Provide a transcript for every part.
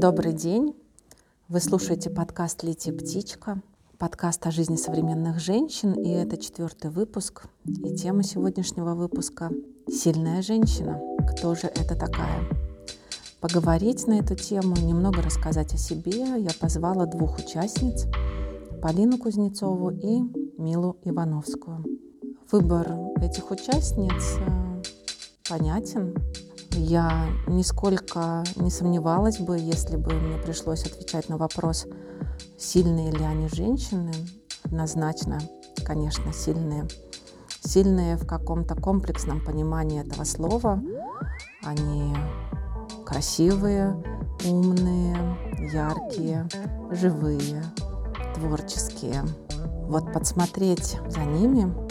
Добрый день! Вы слушаете подкаст «Лети птичка», подкаст о жизни современных женщин, и это четвертый выпуск. И тема сегодняшнего выпуска — «Сильная женщина». Кто же это такая? Поговорить на эту тему, немного рассказать о себе я позвала двух участниц — Полину Кузнецову и Милу Ивановскую. Выбор этих участниц э, понятен, я нисколько не сомневалась бы, если бы мне пришлось отвечать на вопрос, сильные ли они женщины. Однозначно, конечно, сильные. Сильные в каком-то комплексном понимании этого слова. Они красивые, умные, яркие, живые, творческие. Вот подсмотреть за ними,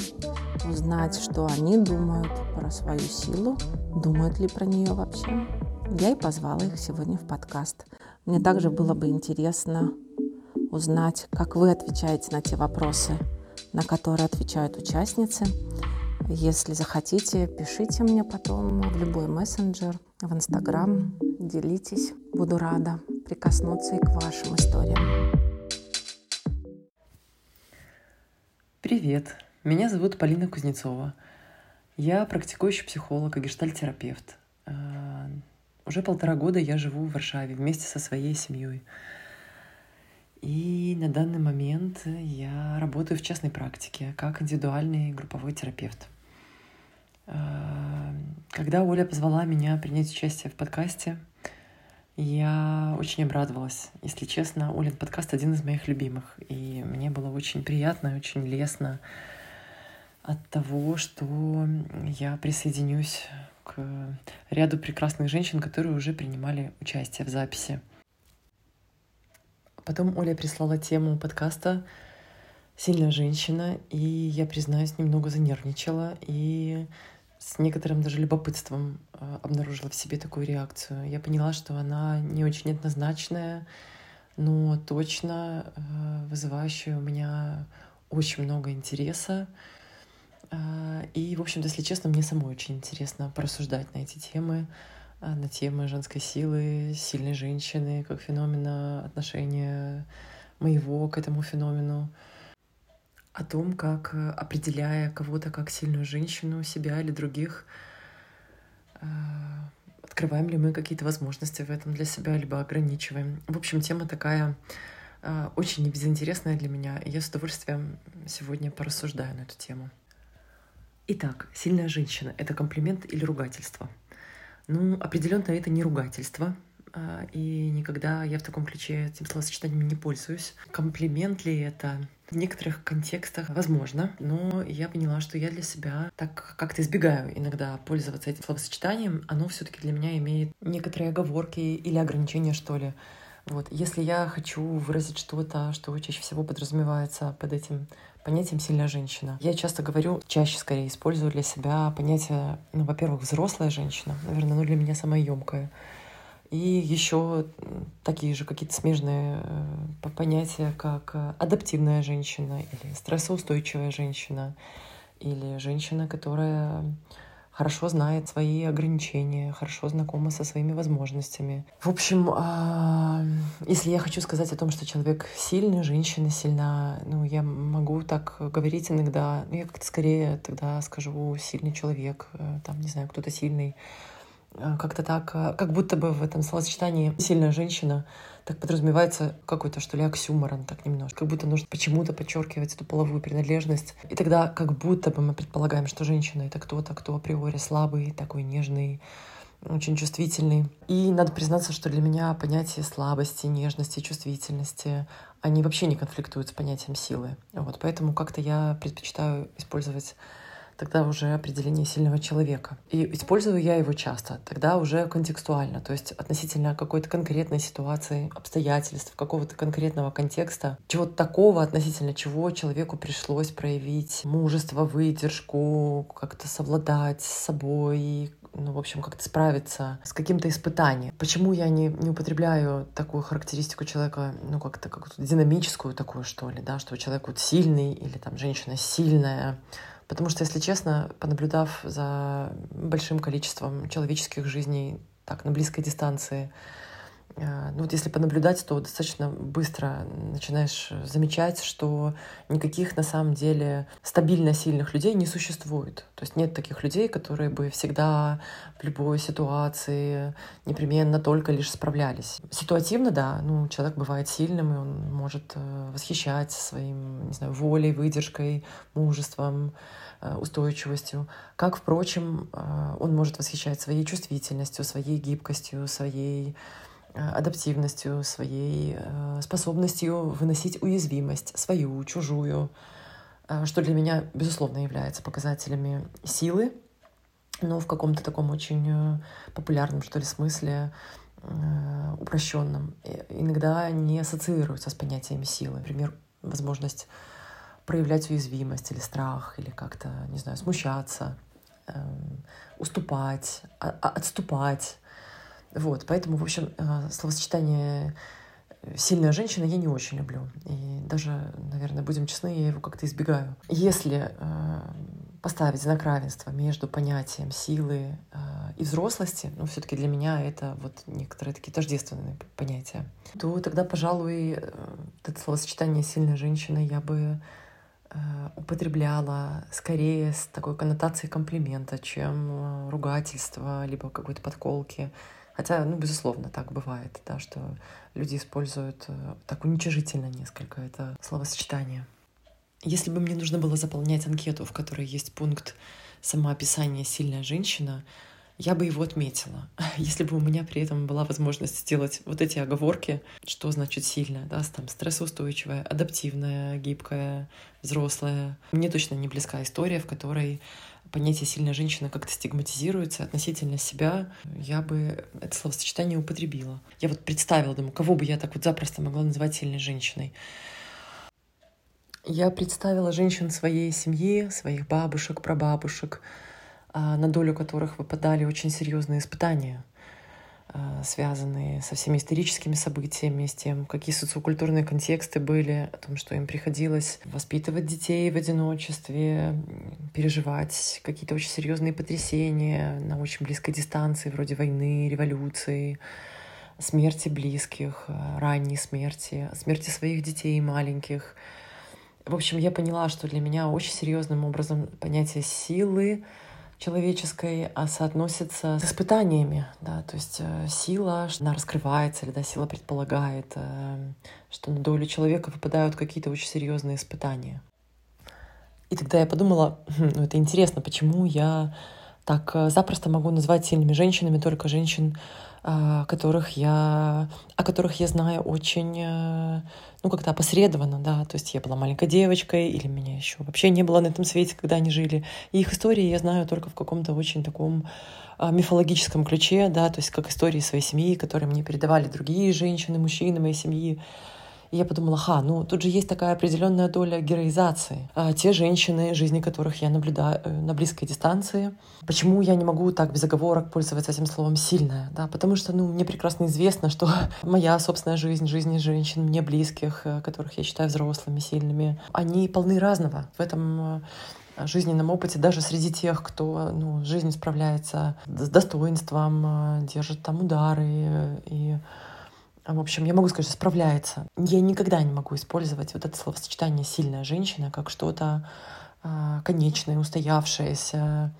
узнать, что они думают про свою силу, думают ли про нее вообще. Я и позвала их сегодня в подкаст. Мне также было бы интересно узнать, как вы отвечаете на те вопросы, на которые отвечают участницы. Если захотите, пишите мне потом в любой мессенджер, в Инстаграм, делитесь. Буду рада прикоснуться и к вашим историям. Привет, меня зовут Полина Кузнецова. Я практикующий психолог и гештальтерапевт. А, уже полтора года я живу в Варшаве вместе со своей семьей. И на данный момент я работаю в частной практике как индивидуальный групповой терапевт. А, когда Оля позвала меня принять участие в подкасте, я очень обрадовалась. Если честно, Олин подкаст один из моих любимых. И мне было очень приятно очень лестно от того, что я присоединюсь к ряду прекрасных женщин, которые уже принимали участие в записи. Потом Оля прислала тему подкаста «Сильная женщина», и я, признаюсь, немного занервничала и с некоторым даже любопытством э, обнаружила в себе такую реакцию. Я поняла, что она не очень однозначная, но точно э, вызывающая у меня очень много интереса, и, в общем-то, если честно, мне самой очень интересно порассуждать на эти темы, а, на темы женской силы, сильной женщины, как феномена отношения моего к этому феномену, о том, как, определяя кого-то как сильную женщину, себя или других, а, открываем ли мы какие-то возможности в этом для себя, либо ограничиваем. В общем, тема такая очень небезынтересная для меня, и я с удовольствием сегодня порассуждаю на эту тему. Итак, сильная женщина — это комплимент или ругательство? Ну, определенно это не ругательство, а, и никогда я в таком ключе этим словосочетанием не пользуюсь. Комплимент ли это? В некоторых контекстах возможно, но я поняла, что я для себя так как-то избегаю иногда пользоваться этим словосочетанием. Оно все таки для меня имеет некоторые оговорки или ограничения, что ли. Вот. Если я хочу выразить что-то, что чаще всего подразумевается под этим понятием «сильная женщина». Я часто говорю, чаще скорее использую для себя понятие, ну, во-первых, взрослая женщина, наверное, ну, для меня самое емкое. И еще такие же какие-то смежные э, понятия, как э, адаптивная женщина или стрессоустойчивая женщина, или женщина, которая хорошо знает свои ограничения, хорошо знакома со своими возможностями. В общем, а, если я хочу сказать о том, что человек сильный, женщина сильна, ну, я могу так говорить иногда, ну, я как-то скорее тогда скажу сильный человек, э, там, не знаю, кто-то сильный, как-то так, э, как будто бы в этом словосочетании сильная женщина так подразумевается какой-то, что ли, оксюморон так немножко. Как будто нужно почему-то подчеркивать эту половую принадлежность. И тогда как будто бы мы предполагаем, что женщина — это кто-то, кто априори слабый, такой нежный, очень чувствительный. И надо признаться, что для меня понятие слабости, нежности, чувствительности, они вообще не конфликтуют с понятием силы. Вот, поэтому как-то я предпочитаю использовать тогда уже определение сильного человека. И использую я его часто, тогда уже контекстуально, то есть относительно какой-то конкретной ситуации, обстоятельств, какого-то конкретного контекста, чего-то такого, относительно чего человеку пришлось проявить мужество, выдержку, как-то совладать с собой, ну, в общем, как-то справиться с каким-то испытанием. Почему я не, не употребляю такую характеристику человека, ну, как-то как динамическую такую, что ли, да, что человек вот сильный или там женщина сильная, Потому что, если честно, понаблюдав за большим количеством человеческих жизней так на близкой дистанции, ну вот если понаблюдать, то достаточно быстро начинаешь замечать, что никаких на самом деле стабильно сильных людей не существует. То есть нет таких людей, которые бы всегда в любой ситуации непременно только лишь справлялись. Ситуативно, да, ну человек бывает сильным, и он может э, восхищать своим, не знаю, волей, выдержкой, мужеством, э, устойчивостью. Как, впрочем, э, он может восхищать своей чувствительностью, своей гибкостью, своей Э, адаптивностью, своей э, способностью выносить уязвимость, свою, чужую, э, что для меня, безусловно, является показателями силы, но в каком-то таком очень популярном, что ли, смысле, упрощенном. Иногда не ассоциируется с понятиями силы. Например, возможность проявлять уязвимость или страх, или как-то, не знаю, смущаться, эм, уступать, а, а, отступать, вот, поэтому, в общем, э, словосочетание сильная женщина я не очень люблю. И даже, наверное, будем честны, я его как-то избегаю. Если э, поставить знак равенства между понятием силы э, и взрослости, ну, все-таки для меня это вот некоторые такие тождественные понятия, то тогда, пожалуй, э, это словосочетание «сильная женщина» я бы э, употребляла скорее с такой коннотацией комплимента, чем э, ругательства, либо какой-то подколки. Хотя, ну, безусловно, так бывает, да, что люди используют э, так уничижительно несколько это словосочетание. Если бы мне нужно было заполнять анкету, в которой есть пункт самоописания «сильная женщина», я бы его отметила. Если бы у меня при этом была возможность сделать вот эти оговорки, что значит сильная, да, там стрессоустойчивая, адаптивная, гибкая, взрослая. Мне точно не близка история, в которой понятие «сильная женщина» как-то стигматизируется относительно себя, я бы это словосочетание употребила. Я вот представила, думаю, кого бы я так вот запросто могла называть сильной женщиной. Я представила женщин своей семьи, своих бабушек, прабабушек, а, на долю которых выпадали очень серьезные испытания — связанные со всеми историческими событиями, с тем, какие социокультурные контексты были, о том, что им приходилось воспитывать детей в одиночестве, переживать какие-то очень серьезные потрясения на очень близкой дистанции, вроде войны, революции, смерти близких, э, ранней смерти, смерти своих детей маленьких. В общем, я поняла, что для меня очень серьезным образом понятие силы — человеческой а соотносится с испытаниями, да, то есть э, сила, она раскрывается, или да, сила предполагает, э, что на долю человека выпадают какие-то очень серьезные испытания. И тогда я подумала, «Хм, ну это интересно, почему я так э, запросто могу назвать сильными женщинами только женщин, а, которых я, о которых я знаю очень, э, ну, как-то опосредованно, да, то есть я была маленькой девочкой, или меня еще вообще не было на этом свете, когда они жили. И их истории я знаю только в каком-то очень таком мифологическом ключе, да, то есть как истории своей семьи, которые мне передавали другие женщины, мужчины моей семьи. И я подумала, ха, ну тут же есть такая определенная доля героизации. А те женщины, жизни которых я наблюдаю э, на близкой дистанции, почему я не могу так без оговорок пользоваться этим словом «сильная»? Да? Потому что ну, мне прекрасно известно, что моя собственная жизнь, жизни женщин мне близких, э, которых я считаю взрослыми, сильными, они полны разного. В этом э, жизненном опыте даже среди тех, кто ну, жизнь справляется с достоинством, держит там удары и в общем, я могу сказать, что справляется. Я никогда не могу использовать вот это словосочетание «сильная женщина» как что-то э, конечное, устоявшееся,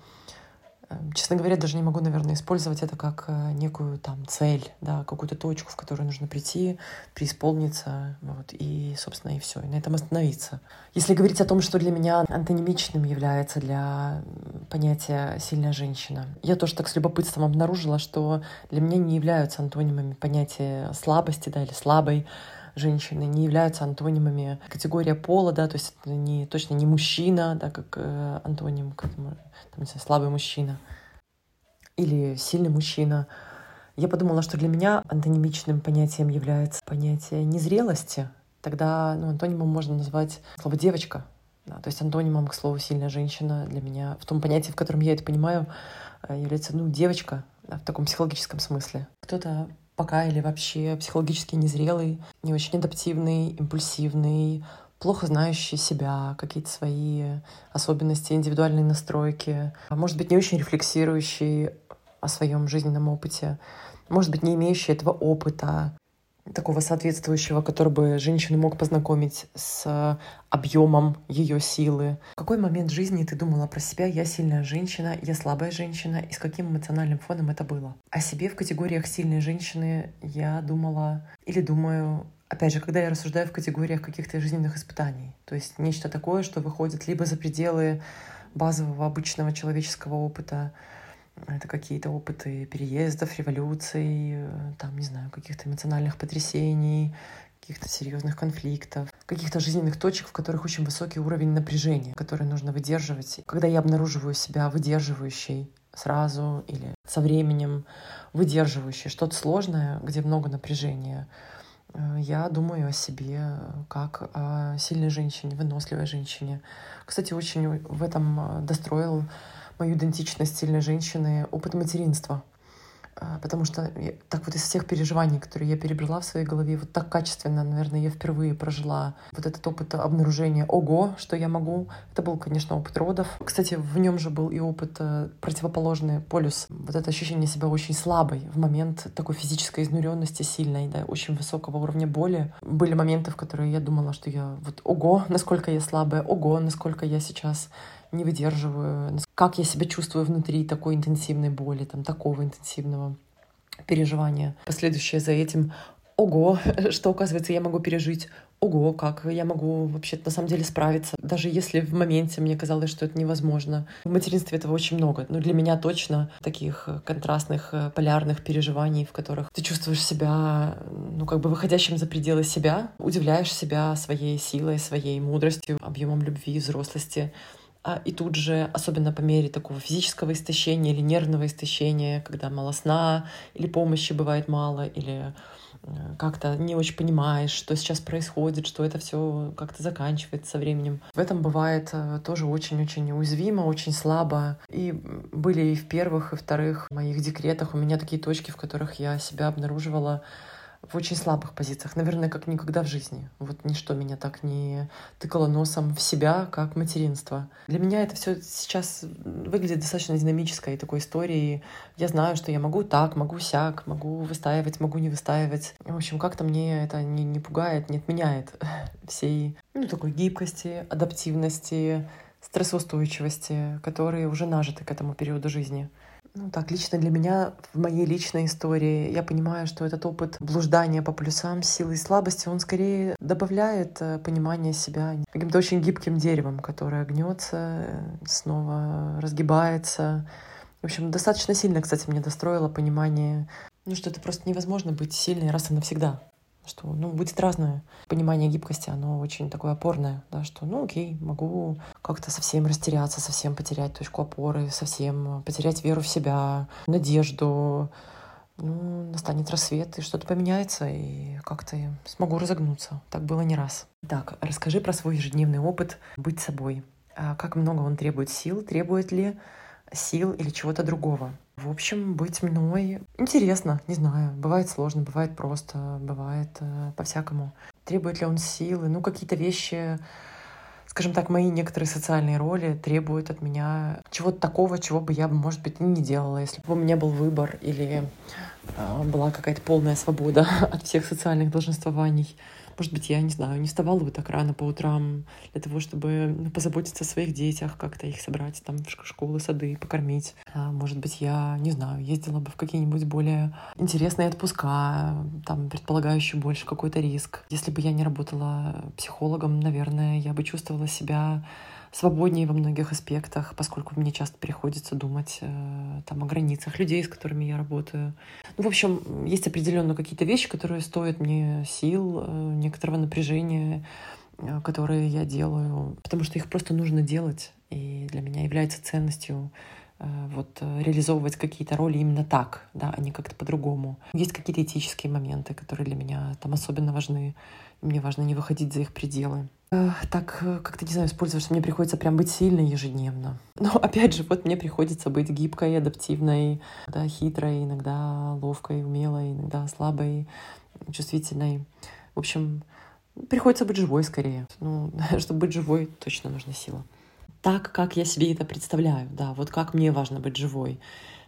честно говоря, даже не могу, наверное, использовать это как э, некую там цель, да, какую-то точку, в которую нужно прийти, преисполниться, вот, и, собственно, и все, и на этом остановиться. Если говорить о том, что для меня антонимичным является для понятия «сильная женщина», я тоже так с любопытством обнаружила, что для меня не являются антонимами понятия слабости, да, или слабой, женщины не являются антонимами категория пола, да, то есть это не, точно не мужчина, да, как э, антоним, как, там, не знаю, слабый мужчина или сильный мужчина. Я подумала, что для меня антонимичным понятием является понятие незрелости. Тогда ну, антонимом можно назвать слово «девочка». Да, то есть антонимом к слову «сильная женщина» для меня, в том понятии, в котором я это понимаю, э, является ну, девочка да, в таком психологическом смысле. Кто-то пока или вообще психологически незрелый, не очень адаптивный, импульсивный, плохо знающий себя, какие-то свои особенности, индивидуальные настройки, а может быть, не очень рефлексирующий о своем жизненном опыте. может быть, не имеющие этого опыта, такого соответствующего, который бы женщину мог познакомить с объемом ее силы. В какой момент жизни ты думала про себя «я сильная женщина», «я слабая женщина» и с каким эмоциональным фоном это было? О себе в категориях «сильной женщины» я думала или думаю опять же, когда я рассуждаю в категориях каких-то жизненных испытаний, то есть нечто такое, что выходит либо за пределы базового обычного человеческого опыта, это какие-то опыты переездов, революций, э, там, не знаю, каких-то эмоциональных потрясений, каких-то серьезных конфликтов, каких-то жизненных точек, в которых очень высокий уровень напряжения, который нужно выдерживать. Когда я обнаруживаю себя выдерживающей сразу или со временем выдерживающей что-то сложное, где много напряжения, э, я думаю о себе как о сильной женщине, выносливой женщине. Кстати, очень в этом э, достроил мою идентичность сильной женщины, опыт материнства. А, потому что так вот из всех переживаний, которые я перебрала в своей голове, вот так качественно, наверное, я впервые прожила вот этот опыт обнаружения «Ого, что я могу!» Это был, конечно, опыт родов. Кстати, в нем же был и опыт э, противоположный полюс. Вот это ощущение себя очень слабой в момент такой физической изнуренности сильной, да, очень высокого уровня боли. Были моменты, в которые я думала, что я вот «Ого, насколько я слабая! Ого, насколько я сейчас не выдерживаю, как я себя чувствую внутри такой интенсивной боли, там, такого интенсивного переживания. Последующее за этим ого, что, оказывается, я могу пережить, ого, как я могу вообще на самом деле справиться, даже если в моменте мне казалось, что это невозможно. В материнстве этого очень много, но для меня точно таких контрастных, полярных переживаний, в которых ты чувствуешь себя, ну, как бы выходящим за пределы себя, удивляешь себя своей силой, своей мудростью, объемом любви, взрослости, и тут же, особенно по мере такого физического истощения или нервного истощения, когда мало сна или помощи бывает мало, или э, как-то не очень понимаешь, что сейчас происходит, что это все как-то заканчивается со временем. В этом бывает э, тоже очень-очень уязвимо, очень слабо. И были и в первых, и вторых моих декретах у меня такие точки, в которых я себя обнаруживала в очень слабых позициях, наверное, как никогда в жизни. Вот ничто меня так не тыкало носом в себя, как материнство. Для меня это все сейчас выглядит достаточно динамической такой историей. Я знаю, что я могу так, могу сяк, могу выстаивать, могу не выстаивать. В общем, как-то мне это не, не пугает, не отменяет всей ну, такой гибкости, адаптивности, стрессоустойчивости, которые уже нажиты к этому периоду жизни. Ну так, лично для меня, в моей личной истории, я понимаю, что этот опыт блуждания по плюсам, силы и слабости, он скорее добавляет э, понимание себя каким-то очень гибким деревом, которое гнется, снова разгибается. В общем, достаточно сильно, кстати, мне достроило понимание, ну, что это просто невозможно быть сильной раз и навсегда что ну, будет разное. Понимание гибкости, оно очень такое опорное, да, что ну окей, могу как-то совсем растеряться, совсем потерять точку опоры, совсем потерять веру в себя, надежду, ну, настанет рассвет, и что-то поменяется, и как-то смогу разогнуться. Так было не раз. Так, расскажи про свой ежедневный опыт быть собой. А как много он требует сил, требует ли сил или чего-то другого. В общем, быть мной интересно, не знаю. Бывает сложно, бывает просто, бывает э, по-всякому. Требует ли он силы? Ну, какие-то вещи, скажем так, мои некоторые социальные роли требуют от меня чего-то такого, чего бы я, может быть, не делала, если бы у меня был выбор или э, была какая-то полная свобода от всех социальных долженствований. Может быть, я, не знаю, не вставала бы так рано по утрам для того, чтобы ну, позаботиться о своих детях, как-то их собрать там в школы, сады, покормить. А, может быть, я, не знаю, ездила бы в какие-нибудь более интересные отпуска, там, предполагающие больше какой-то риск. Если бы я не работала психологом, наверное, я бы чувствовала себя свободнее во многих аспектах, поскольку мне часто приходится думать э, там, о границах людей, с которыми я работаю. Ну, в общем, есть определенно какие-то вещи, которые стоят мне сил, э, некоторого напряжения, э, которые я делаю, потому что их просто нужно делать. И для меня является ценностью э, вот реализовывать какие-то роли именно так, да, а не как-то по-другому. Есть какие-то этические моменты, которые для меня там особенно важны. Мне важно не выходить за их пределы. Так, как-то, не знаю, использовать, мне приходится прям быть сильной ежедневно. Но, опять же, вот мне приходится быть гибкой, адаптивной, да, хитрой, иногда ловкой, умелой, иногда слабой, чувствительной. В общем, приходится быть живой скорее. Ну, чтобы быть живой, точно нужна сила. Так, как я себе это представляю, да, вот как мне важно быть живой.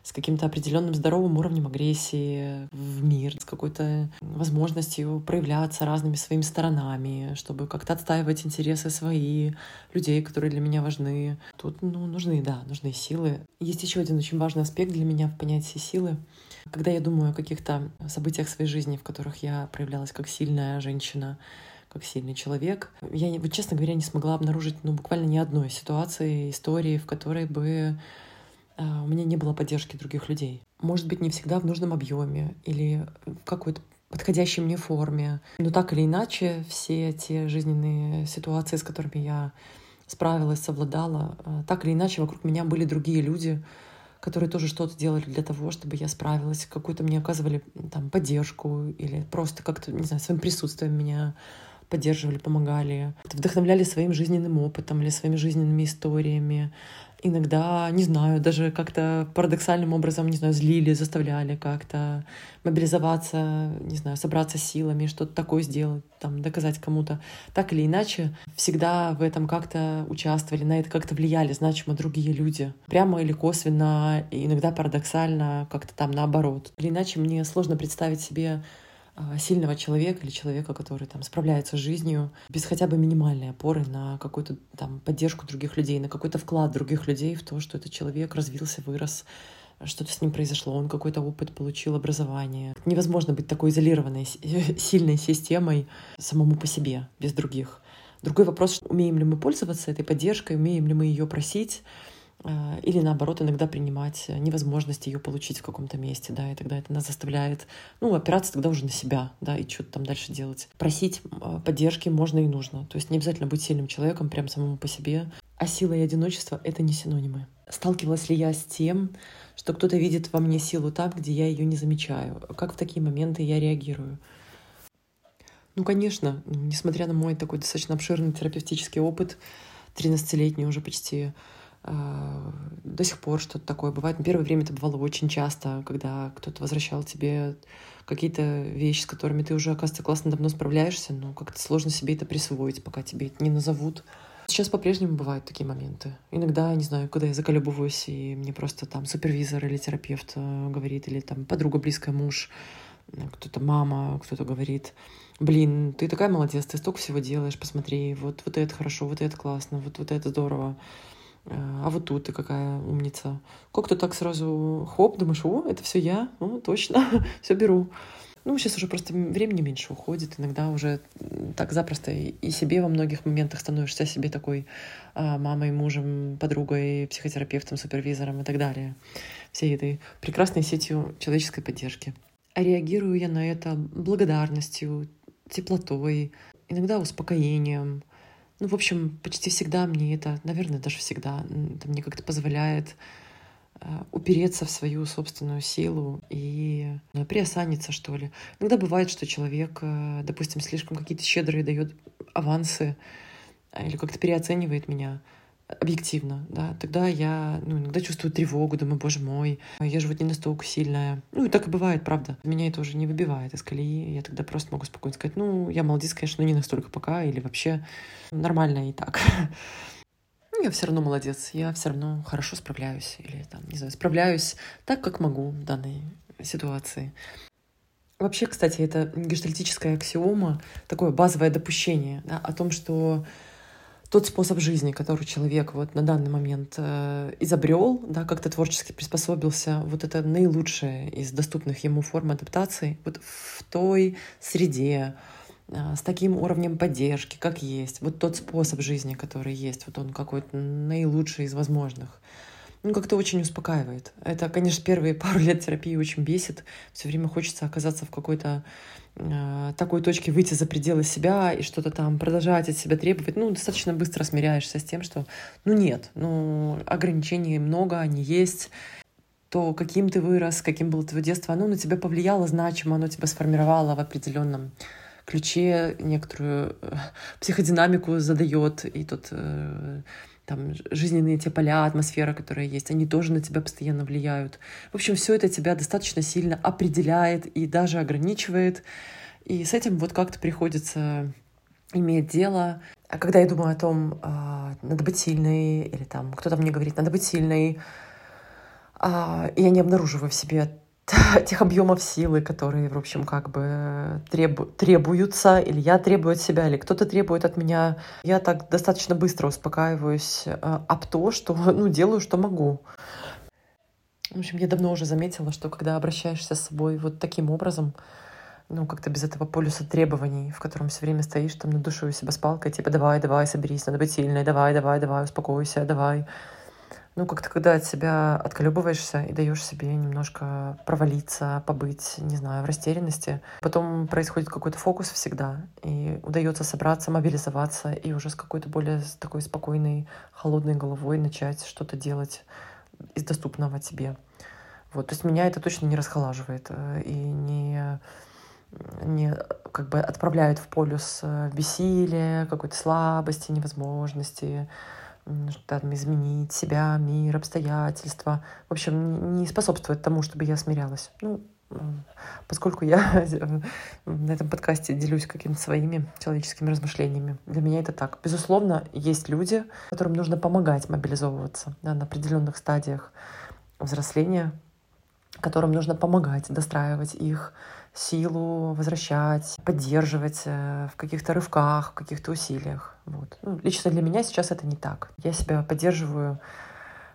С каким-то определенным здоровым уровнем агрессии в мир, с какой-то возможностью проявляться разными своими сторонами, чтобы как-то отстаивать интересы свои, людей, которые для меня важны. Тут ну, нужны, да, нужны силы. Есть еще один очень важный аспект для меня в понятии силы. Когда я думаю о каких-то событиях своей жизни, в которых я проявлялась как сильная женщина, как сильный человек. Я, вот, честно говоря, не смогла обнаружить ну, буквально ни одной ситуации, истории, в которой бы у меня не было поддержки других людей. Может быть, не всегда в нужном объеме или в какой-то подходящей мне форме. Но так или иначе, все те жизненные ситуации, с которыми я справилась, совладала, а, так или иначе вокруг меня были другие люди, которые тоже что-то делали для того, чтобы я справилась, какую-то мне оказывали там поддержку или просто как-то, не знаю, своим присутствием меня поддерживали, помогали, вдохновляли своим жизненным опытом или своими жизненными историями, иногда, не знаю, даже как-то парадоксальным образом, не знаю, злили, заставляли как-то мобилизоваться, не знаю, собраться силами, что-то такое сделать, там, доказать кому-то. Так или иначе, всегда в этом как-то участвовали, на это как-то влияли значимо другие люди. Прямо или косвенно, иногда парадоксально, как-то там наоборот. Или иначе мне сложно представить себе сильного человека или человека, который там справляется с жизнью без хотя бы минимальной опоры на какую-то там поддержку других людей, на какой-то вклад других людей в то, что этот человек развился, вырос, что-то с ним произошло, он какой-то опыт получил, образование. Невозможно быть такой изолированной, сильной системой самому по себе, без других. Другой вопрос, умеем ли мы пользоваться этой поддержкой, умеем ли мы ее просить, а, или наоборот иногда принимать невозможность ее получить в каком-то месте, да, и тогда это нас заставляет, ну, опираться тогда уже на себя, да, и что-то там дальше делать. Просить а, поддержки можно и нужно, то есть не обязательно быть сильным человеком прям самому по себе, а сила и одиночество — это не синонимы. Сталкивалась ли я с тем, что кто-то видит во мне силу там, где я ее не замечаю? Как в такие моменты я реагирую? Ну, конечно, несмотря на мой такой достаточно обширный терапевтический опыт, 13-летний уже почти, до сих пор что-то такое бывает. На первое время это бывало очень часто, когда кто-то возвращал тебе какие-то вещи, с которыми ты уже, оказывается, классно давно справляешься, но как-то сложно себе это присвоить, пока тебе это не назовут. Сейчас по-прежнему бывают такие моменты. Иногда, не знаю, когда я заколебываюсь, и мне просто там супервизор или терапевт э, говорит, или там подруга, близкая, муж, кто-то мама, кто-то говорит, блин, ты такая молодец, ты столько всего делаешь, посмотри, вот, вот это хорошо, вот это классно, вот, вот это здорово а вот тут ты какая умница. Как-то так сразу хоп, думаешь, о, это все я, ну, точно, все беру. Ну, сейчас уже просто времени меньше уходит, иногда уже так запросто и себе во многих моментах становишься себе такой а, мамой, мужем, подругой, психотерапевтом, супервизором и так далее. Всей этой прекрасной сетью человеческой поддержки. А реагирую я на это благодарностью, теплотой, иногда успокоением, ну, в общем, почти всегда мне это, наверное, даже всегда, это мне как-то позволяет э, упереться в свою собственную силу и ну, приосаниться, что ли. Иногда бывает, что человек, э, допустим, слишком какие-то щедрые дает авансы или как-то переоценивает меня объективно, да, тогда я ну, иногда чувствую тревогу, думаю, боже мой, я же вот не настолько сильная. Ну, и так и бывает, правда. Меня это уже не выбивает из колеи, я тогда просто могу спокойно сказать, ну, я молодец, конечно, но не настолько пока, или вообще нормально и так. Ну, я все равно молодец, я все равно хорошо справляюсь, или там, не знаю, справляюсь так, как могу в данной ситуации. Вообще, кстати, это гештальтическая аксиома, такое базовое допущение да, о том, что тот способ жизни, который человек вот на данный момент э, изобрел, да, как-то творчески приспособился, вот это наилучшее из доступных ему форм адаптации вот в той среде, э, с таким уровнем поддержки, как есть, вот тот способ жизни, который есть, вот он какой-то наилучший из возможных ну, как-то очень успокаивает. Это, конечно, первые пару лет терапии очень бесит. Все время хочется оказаться в какой-то э, такой точке, выйти за пределы себя и что-то там продолжать от себя требовать. Ну, достаточно быстро смиряешься с тем, что, ну, нет, ну, ограничений много, они есть. То, каким ты вырос, каким было твое детство, оно на тебя повлияло значимо, оно тебя сформировало в определенном ключе, некоторую э, психодинамику задает, и тут э, там жизненные те поля, атмосфера, которая есть, они тоже на тебя постоянно влияют. В общем, все это тебя достаточно сильно определяет и даже ограничивает. И с этим вот как-то приходится иметь дело. А когда я думаю о том, э, надо быть сильной, или там кто-то мне говорит, надо быть сильной, а, я не обнаруживаю в себе тех объемов силы, которые, в общем, как бы требу требуются, или я требую от себя, или кто-то требует от меня. Я так достаточно быстро успокаиваюсь э, об то, что ну, делаю, что могу. В общем, я давно уже заметила, что когда обращаешься с собой вот таким образом, ну, как-то без этого полюса требований, в котором все время стоишь, там, на душу у себя с палкой, типа, давай, давай, соберись, надо быть сильной, давай, давай, давай, успокойся, давай ну, как-то когда от себя отколебываешься и даешь себе немножко провалиться, побыть, не знаю, в растерянности, потом происходит какой-то фокус всегда, и удается собраться, мобилизоваться, и уже с какой-то более такой спокойной, холодной головой начать что-то делать из доступного тебе. Вот, то есть меня это точно не расхолаживает э, и не не как бы отправляет в полюс э, бессилия, какой-то слабости, невозможности, там, изменить себя, мир, обстоятельства. В общем, не способствует тому, чтобы я смирялась. Ну, поскольку я на этом подкасте делюсь какими-то своими человеческими размышлениями. Для меня это так. Безусловно, есть люди, которым нужно помогать мобилизовываться да, на определенных стадиях взросления, которым нужно помогать достраивать их силу возвращать, поддерживать э, в каких-то рывках, в каких-то усилиях. Вот. Ну, лично для меня сейчас это не так. Я себя поддерживаю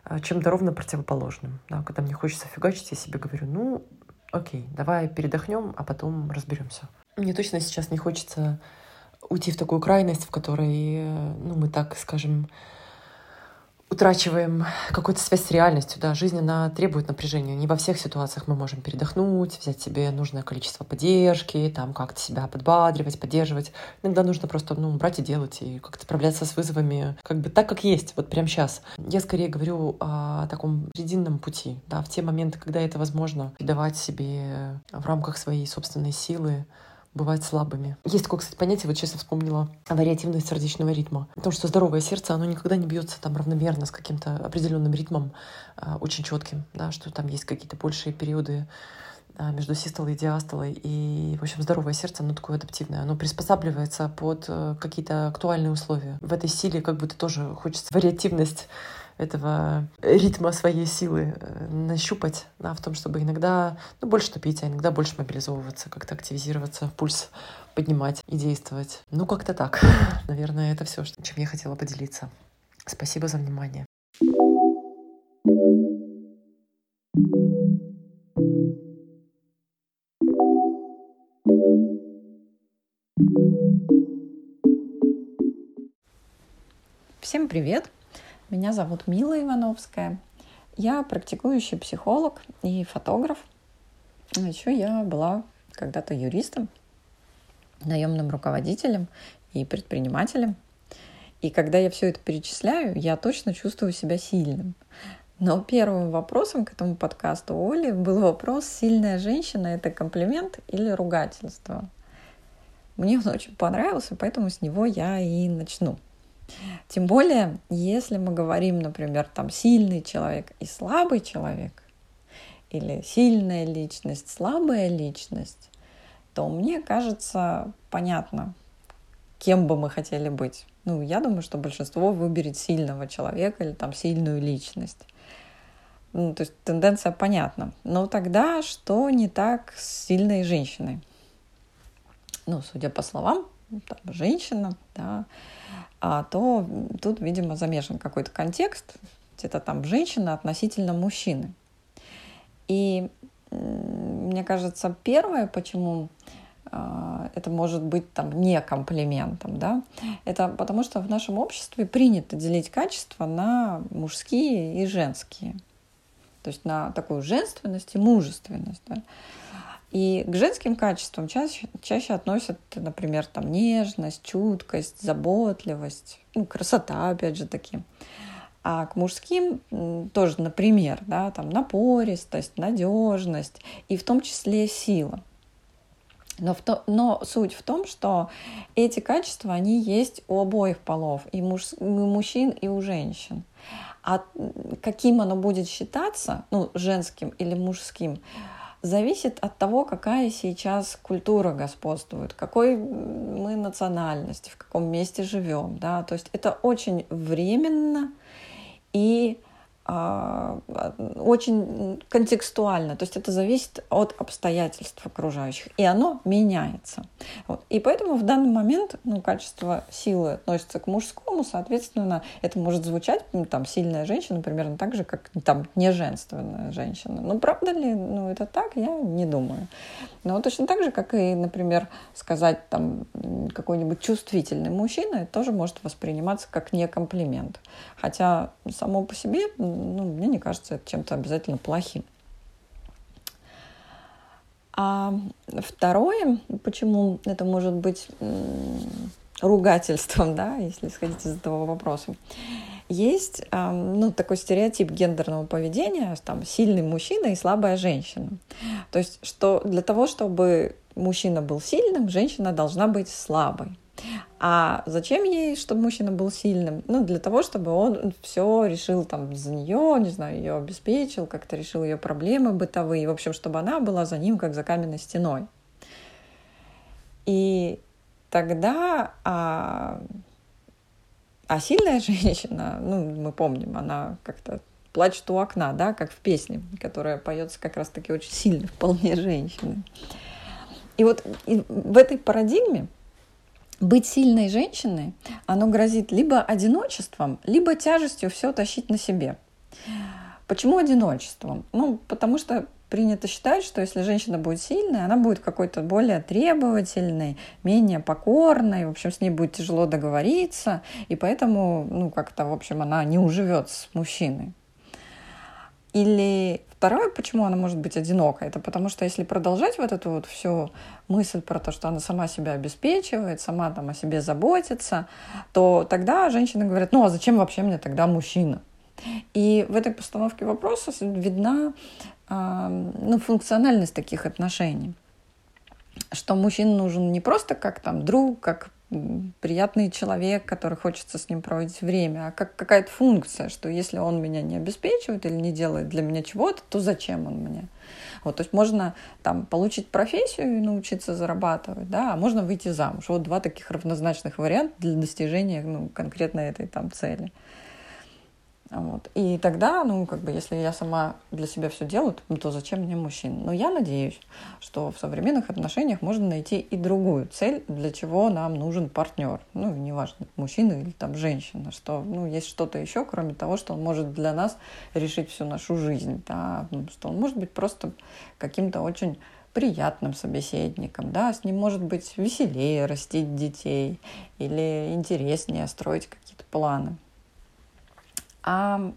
э, чем-то ровно противоположным. Да, когда мне хочется фигачить, я себе говорю, ну, окей, давай передохнем, а потом разберемся. Мне точно сейчас не хочется уйти в такую крайность, в которой э, ну, мы так, скажем, утрачиваем какую-то связь с реальностью. Да, жизнь, она требует напряжения. Не во всех ситуациях мы можем передохнуть, взять себе нужное количество поддержки, там как-то себя подбадривать, поддерживать. Иногда нужно просто ну, брать и делать, и как-то справляться с вызовами как бы так, как есть, вот прямо сейчас. Я скорее говорю о таком срединном пути, да, в те моменты, когда это возможно, давать себе в рамках своей собственной силы бывать слабыми. Есть такое, кстати, понятие, вот честно вспомнила, вариативность сердечного ритма. Потому что здоровое сердце, оно никогда не бьется там равномерно с каким-то определенным ритмом, э, очень четким, да, что там есть какие-то большие периоды а, между систолой и диастолой. И, в общем, здоровое сердце, оно такое адаптивное. Оно приспосабливается под э, какие-то актуальные условия. В этой силе как будто тоже хочется вариативность этого ритма своей силы э, нащупать, да, в том, чтобы иногда ну, больше тупить, а иногда больше мобилизовываться, как-то активизироваться, пульс поднимать и действовать. Ну, как-то так. Наверное, это все, чем я хотела поделиться. Спасибо за внимание. Всем привет! Меня зовут Мила Ивановская. Я практикующий психолог и фотограф. А еще я была когда-то юристом, наемным руководителем и предпринимателем. И когда я все это перечисляю, я точно чувствую себя сильным. Но первым вопросом к этому подкасту Оли был вопрос, сильная женщина – это комплимент или ругательство? Мне он очень понравился, поэтому с него я и начну. Тем более, если мы говорим, например, там сильный человек и слабый человек, или сильная личность, слабая личность, то мне кажется понятно, кем бы мы хотели быть. Ну, я думаю, что большинство выберет сильного человека или там сильную личность. Ну, то есть тенденция понятна. Но тогда что не так с сильной женщиной? Ну, судя по словам, там, женщина, да, а, то тут, видимо, замешан какой-то контекст, где-то там женщина относительно мужчины. И мне кажется, первое, почему а, это может быть там не комплиментом, да, это потому что в нашем обществе принято делить качества на мужские и женские, то есть на такую женственность и мужественность, да. И к женским качествам чаще, чаще относят, например, там, нежность, чуткость, заботливость, ну, красота, опять же таки. А к мужским тоже, например, да, там, напористость, надежность и в том числе сила. Но, в то, но суть в том, что эти качества, они есть у обоих полов, и, муж, и у мужчин, и у женщин. А каким оно будет считаться, ну, женским или мужским, зависит от того, какая сейчас культура господствует, какой мы национальности, в каком месте живем. Да? То есть это очень временно и очень контекстуально, то есть это зависит от обстоятельств окружающих, и оно меняется. Вот. И поэтому в данный момент ну, качество силы относится к мужскому, соответственно, это может звучать, ну, там, сильная женщина примерно так же, как там неженственная женщина. Но правда ли ну, это так, я не думаю. Но точно так же, как и, например, сказать там какой-нибудь чувствительный мужчина, это тоже может восприниматься как не комплимент. Хотя само по себе ну, мне не кажется это чем-то обязательно плохим. А второе, почему это может быть ругательством, да, если исходить из этого вопроса, есть ну, такой стереотип гендерного поведения, там сильный мужчина и слабая женщина. То есть, что для того, чтобы мужчина был сильным, женщина должна быть слабой. А зачем ей, чтобы мужчина был сильным? Ну, для того, чтобы он все решил там за нее, не знаю, ее обеспечил, как-то решил ее проблемы бытовые. В общем, чтобы она была за ним, как за каменной стеной. И тогда а, а сильная женщина, ну, мы помним, она как-то плачет у окна, да, как в песне, которая поется как раз-таки очень сильно, вполне женщины. И вот в этой парадигме быть сильной женщиной, оно грозит либо одиночеством, либо тяжестью все тащить на себе. Почему одиночеством? Ну, потому что принято считать, что если женщина будет сильной, она будет какой-то более требовательной, менее покорной, в общем, с ней будет тяжело договориться, и поэтому, ну, как-то, в общем, она не уживет с мужчиной. Или второе, почему она может быть одинокой, это потому что если продолжать вот эту вот всю мысль про то, что она сама себя обеспечивает, сама там о себе заботится, то тогда женщины говорят, ну а зачем вообще мне тогда мужчина? И в этой постановке вопроса видна ну, функциональность таких отношений что мужчина нужен не просто как там друг, как приятный человек, который хочется с ним проводить время, а как какая-то функция, что если он меня не обеспечивает или не делает для меня чего-то, то зачем он мне? Вот, то есть можно там получить профессию и научиться зарабатывать, да, а можно выйти замуж. Вот два таких равнозначных варианта для достижения ну, конкретно этой там цели. Вот. И тогда, ну, как бы, если я сама для себя все делаю, то, зачем мне мужчина? Но я надеюсь, что в современных отношениях можно найти и другую цель, для чего нам нужен партнер. Ну, неважно, мужчина или там женщина, что ну, есть что-то еще, кроме того, что он может для нас решить всю нашу жизнь. Да? Ну, что он может быть просто каким-то очень приятным собеседником, да, с ним может быть веселее растить детей или интереснее строить какие-то планы. А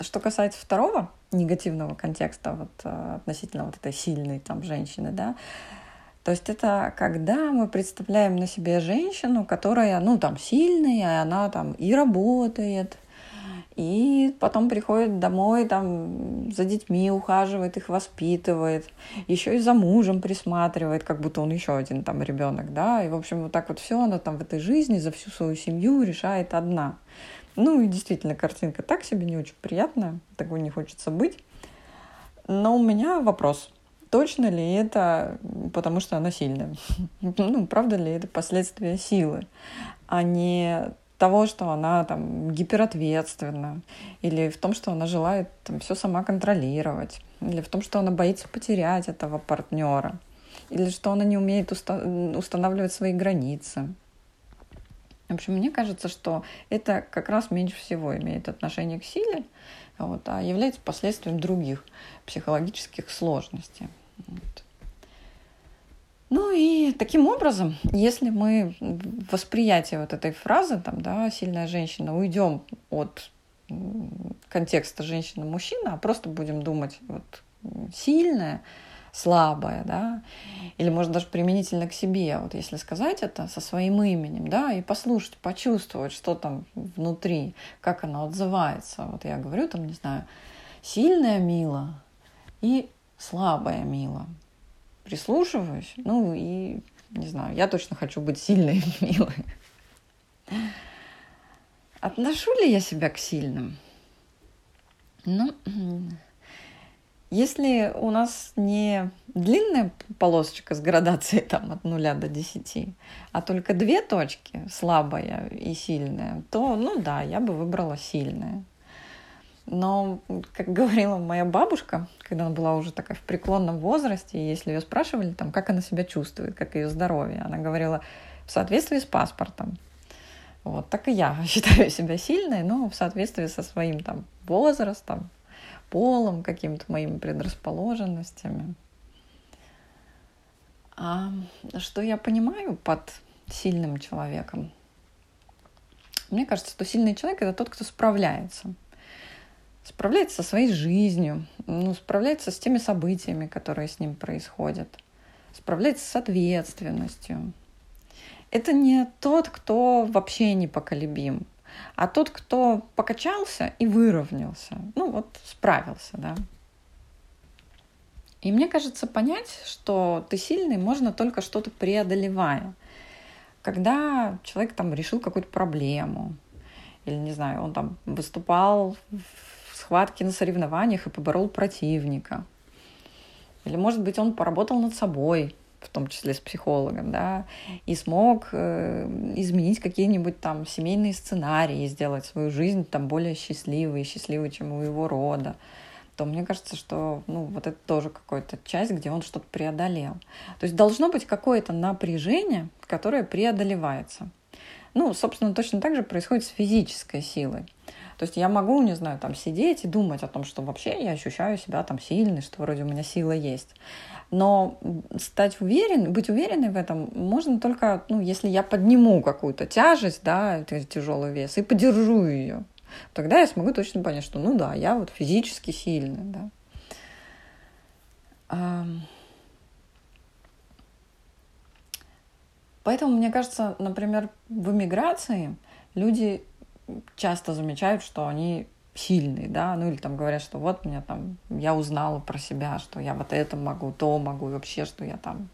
что касается второго негативного контекста вот, э, относительно вот этой сильной там женщины, да, то есть это когда мы представляем на себе женщину, которая, ну, там, сильная, она там и работает, и потом приходит домой, там, за детьми ухаживает, их воспитывает, еще и за мужем присматривает, как будто он еще один там ребенок, да, и, в общем, вот так вот все она там в этой жизни за всю свою семью решает одна. Ну и действительно, картинка так себе не очень приятная, такой не хочется быть. Но у меня вопрос, точно ли это потому, что она сильная? Ну, правда ли это последствия силы, а не того, что она там гиперответственна, или в том, что она желает там, все сама контролировать, или в том, что она боится потерять этого партнера, или что она не умеет уста- устанавливать свои границы. В общем, мне кажется, что это как раз меньше всего имеет отношение к силе, вот, а является последствием других психологических сложностей. Вот. Ну и таким образом, если мы в восприятии вот этой фразы, там, да, сильная женщина, уйдем от контекста женщина-мужчина, а просто будем думать вот сильная, слабая, да, или может даже применительно к себе, вот если сказать это со своим именем, да, и послушать, почувствовать, что там внутри, как оно отзывается. Вот я говорю там, не знаю, сильная мила и слабая мила. Прислушиваюсь, ну и, не знаю, я точно хочу быть сильной и милой. Отношу ли я себя к сильным? Ну, если у нас не длинная полосочка с градацией там, от нуля до десяти, а только две точки, слабая и сильная, то, ну да, я бы выбрала сильная. Но, как говорила моя бабушка, когда она была уже такая в преклонном возрасте, если ее спрашивали, там, как она себя чувствует, как ее здоровье, она говорила в соответствии с паспортом. Вот так и я считаю себя сильной, но в соответствии со своим там возрастом, полом, какими-то моими предрасположенностями. А что я понимаю под сильным человеком? Мне кажется, что сильный человек это тот, кто справляется. Справляется со своей жизнью, ну, справляется с теми событиями, которые с ним происходят, справляется с ответственностью. Это не тот, кто вообще непоколебим, а тот, кто покачался и выровнялся, ну вот справился, да. И мне кажется, понять, что ты сильный, можно только что-то преодолевая. Когда человек там решил какую-то проблему, или, не знаю, он там выступал в схватке на соревнованиях и поборол противника. Или, может быть, он поработал над собой, в том числе с психологом, да, и смог э, изменить какие-нибудь там семейные сценарии, сделать свою жизнь там более счастливой, счастливой, чем у его рода, то мне кажется, что ну, вот это тоже какая-то часть, где он что-то преодолел. То есть должно быть какое-то напряжение, которое преодолевается. Ну, собственно, точно так же происходит с физической силой. То есть я могу, не знаю, там сидеть и думать о том, что вообще я ощущаю себя там сильной, что вроде у меня сила есть. Но стать уверен, быть уверенной в этом можно только, ну, если я подниму какую-то тяжесть, да, тяжелый вес, и подержу ее. Тогда я смогу точно понять, что, ну да, я вот физически сильная, да. Поэтому, мне кажется, например, в эмиграции люди часто замечают, что они сильный, да, ну или там говорят, что вот меня там, я узнала про себя, что я вот это могу, то могу, и вообще, что я там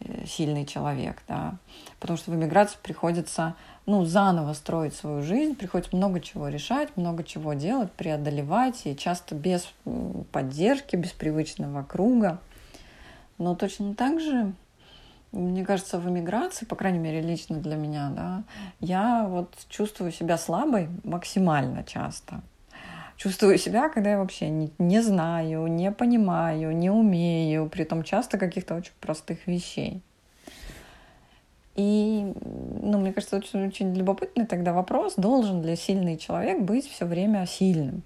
э, сильный человек, да, потому что в эмиграции приходится, ну, заново строить свою жизнь, приходится много чего решать, много чего делать, преодолевать, и часто без поддержки, без привычного круга, но точно так же мне кажется, в эмиграции, по крайней мере, лично для меня, да, я вот чувствую себя слабой максимально часто. Чувствую себя, когда я вообще не, не знаю, не понимаю, не умею, при том часто каких-то очень простых вещей. И, ну, мне кажется, очень, очень любопытный тогда вопрос, должен ли сильный человек быть все время сильным?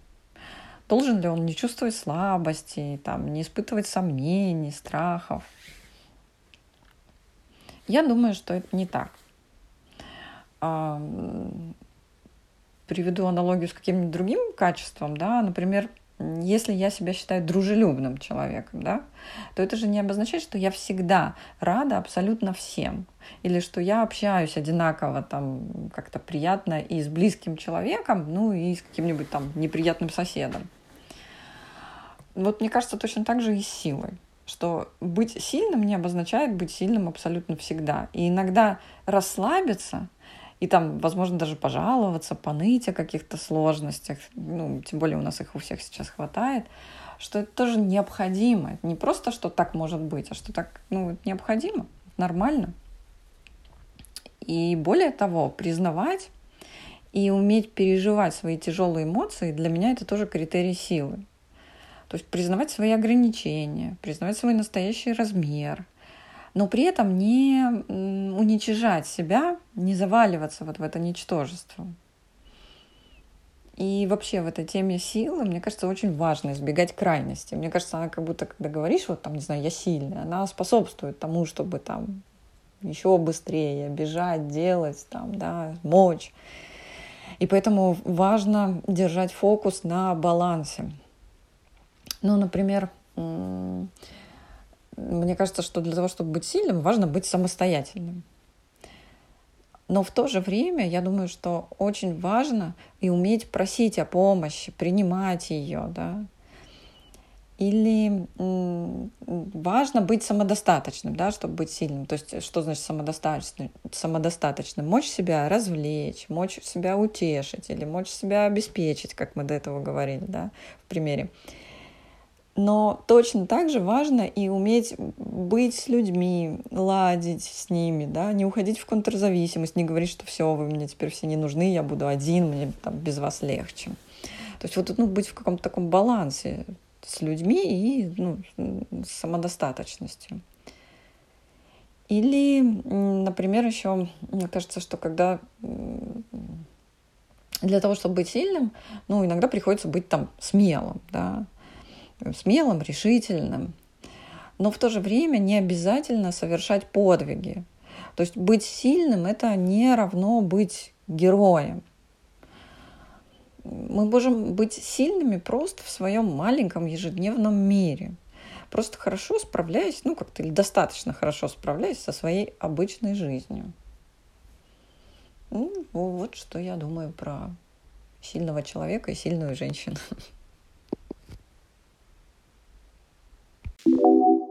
Должен ли он не чувствовать слабости, там, не испытывать сомнений, страхов? Я думаю, что это не так. А, приведу аналогию с каким-нибудь другим качеством, да, например, если я себя считаю дружелюбным человеком, да, то это же не обозначает, что я всегда рада абсолютно всем, или что я общаюсь одинаково там как-то приятно и с близким человеком, ну и с каким-нибудь там неприятным соседом. Вот мне кажется, точно так же и с силой что быть сильным не обозначает быть сильным абсолютно всегда. И иногда расслабиться и там, возможно, даже пожаловаться, поныть о каких-то сложностях, ну, тем более у нас их у всех сейчас хватает, что это тоже необходимо. Это не просто, что так может быть, а что так, ну, необходимо, нормально. И более того, признавать и уметь переживать свои тяжелые эмоции, для меня это тоже критерий силы. То есть признавать свои ограничения, признавать свой настоящий размер, но при этом не уничижать себя, не заваливаться вот в это ничтожество. И вообще в этой теме силы, мне кажется, очень важно избегать крайности. Мне кажется, она как будто, когда говоришь, вот там, не знаю, я сильная, она способствует тому, чтобы там еще быстрее бежать, делать, там, да, мочь. И поэтому важно держать фокус на балансе. Ну, например, мне кажется, что для того, чтобы быть сильным, важно быть самостоятельным. Но в то же время я думаю, что очень важно и уметь просить о помощи, принимать ее, да. Или важно быть самодостаточным, да, чтобы быть сильным. То есть, что значит самодостаточным? Самодостаточным. Мочь себя развлечь, мочь себя утешить или мочь себя обеспечить, как мы до этого говорили, да, в примере. Но точно так же важно и уметь быть с людьми, ладить с ними, да, не уходить в контрзависимость, не говорить, что все, вы мне теперь все не нужны, я буду один, мне там без вас легче. То есть вот ну, быть в каком-то таком балансе с людьми и ну, с самодостаточностью. Или, например, еще, мне кажется, что когда для того, чтобы быть сильным, ну, иногда приходится быть там смелым, да, смелым, решительным. Но в то же время не обязательно совершать подвиги. То есть быть сильным – это не равно быть героем. Мы можем быть сильными просто в своем маленьком ежедневном мире. Просто хорошо справляясь, ну как-то или достаточно хорошо справляясь со своей обычной жизнью. Ну, вот что я думаю про сильного человека и сильную женщину. you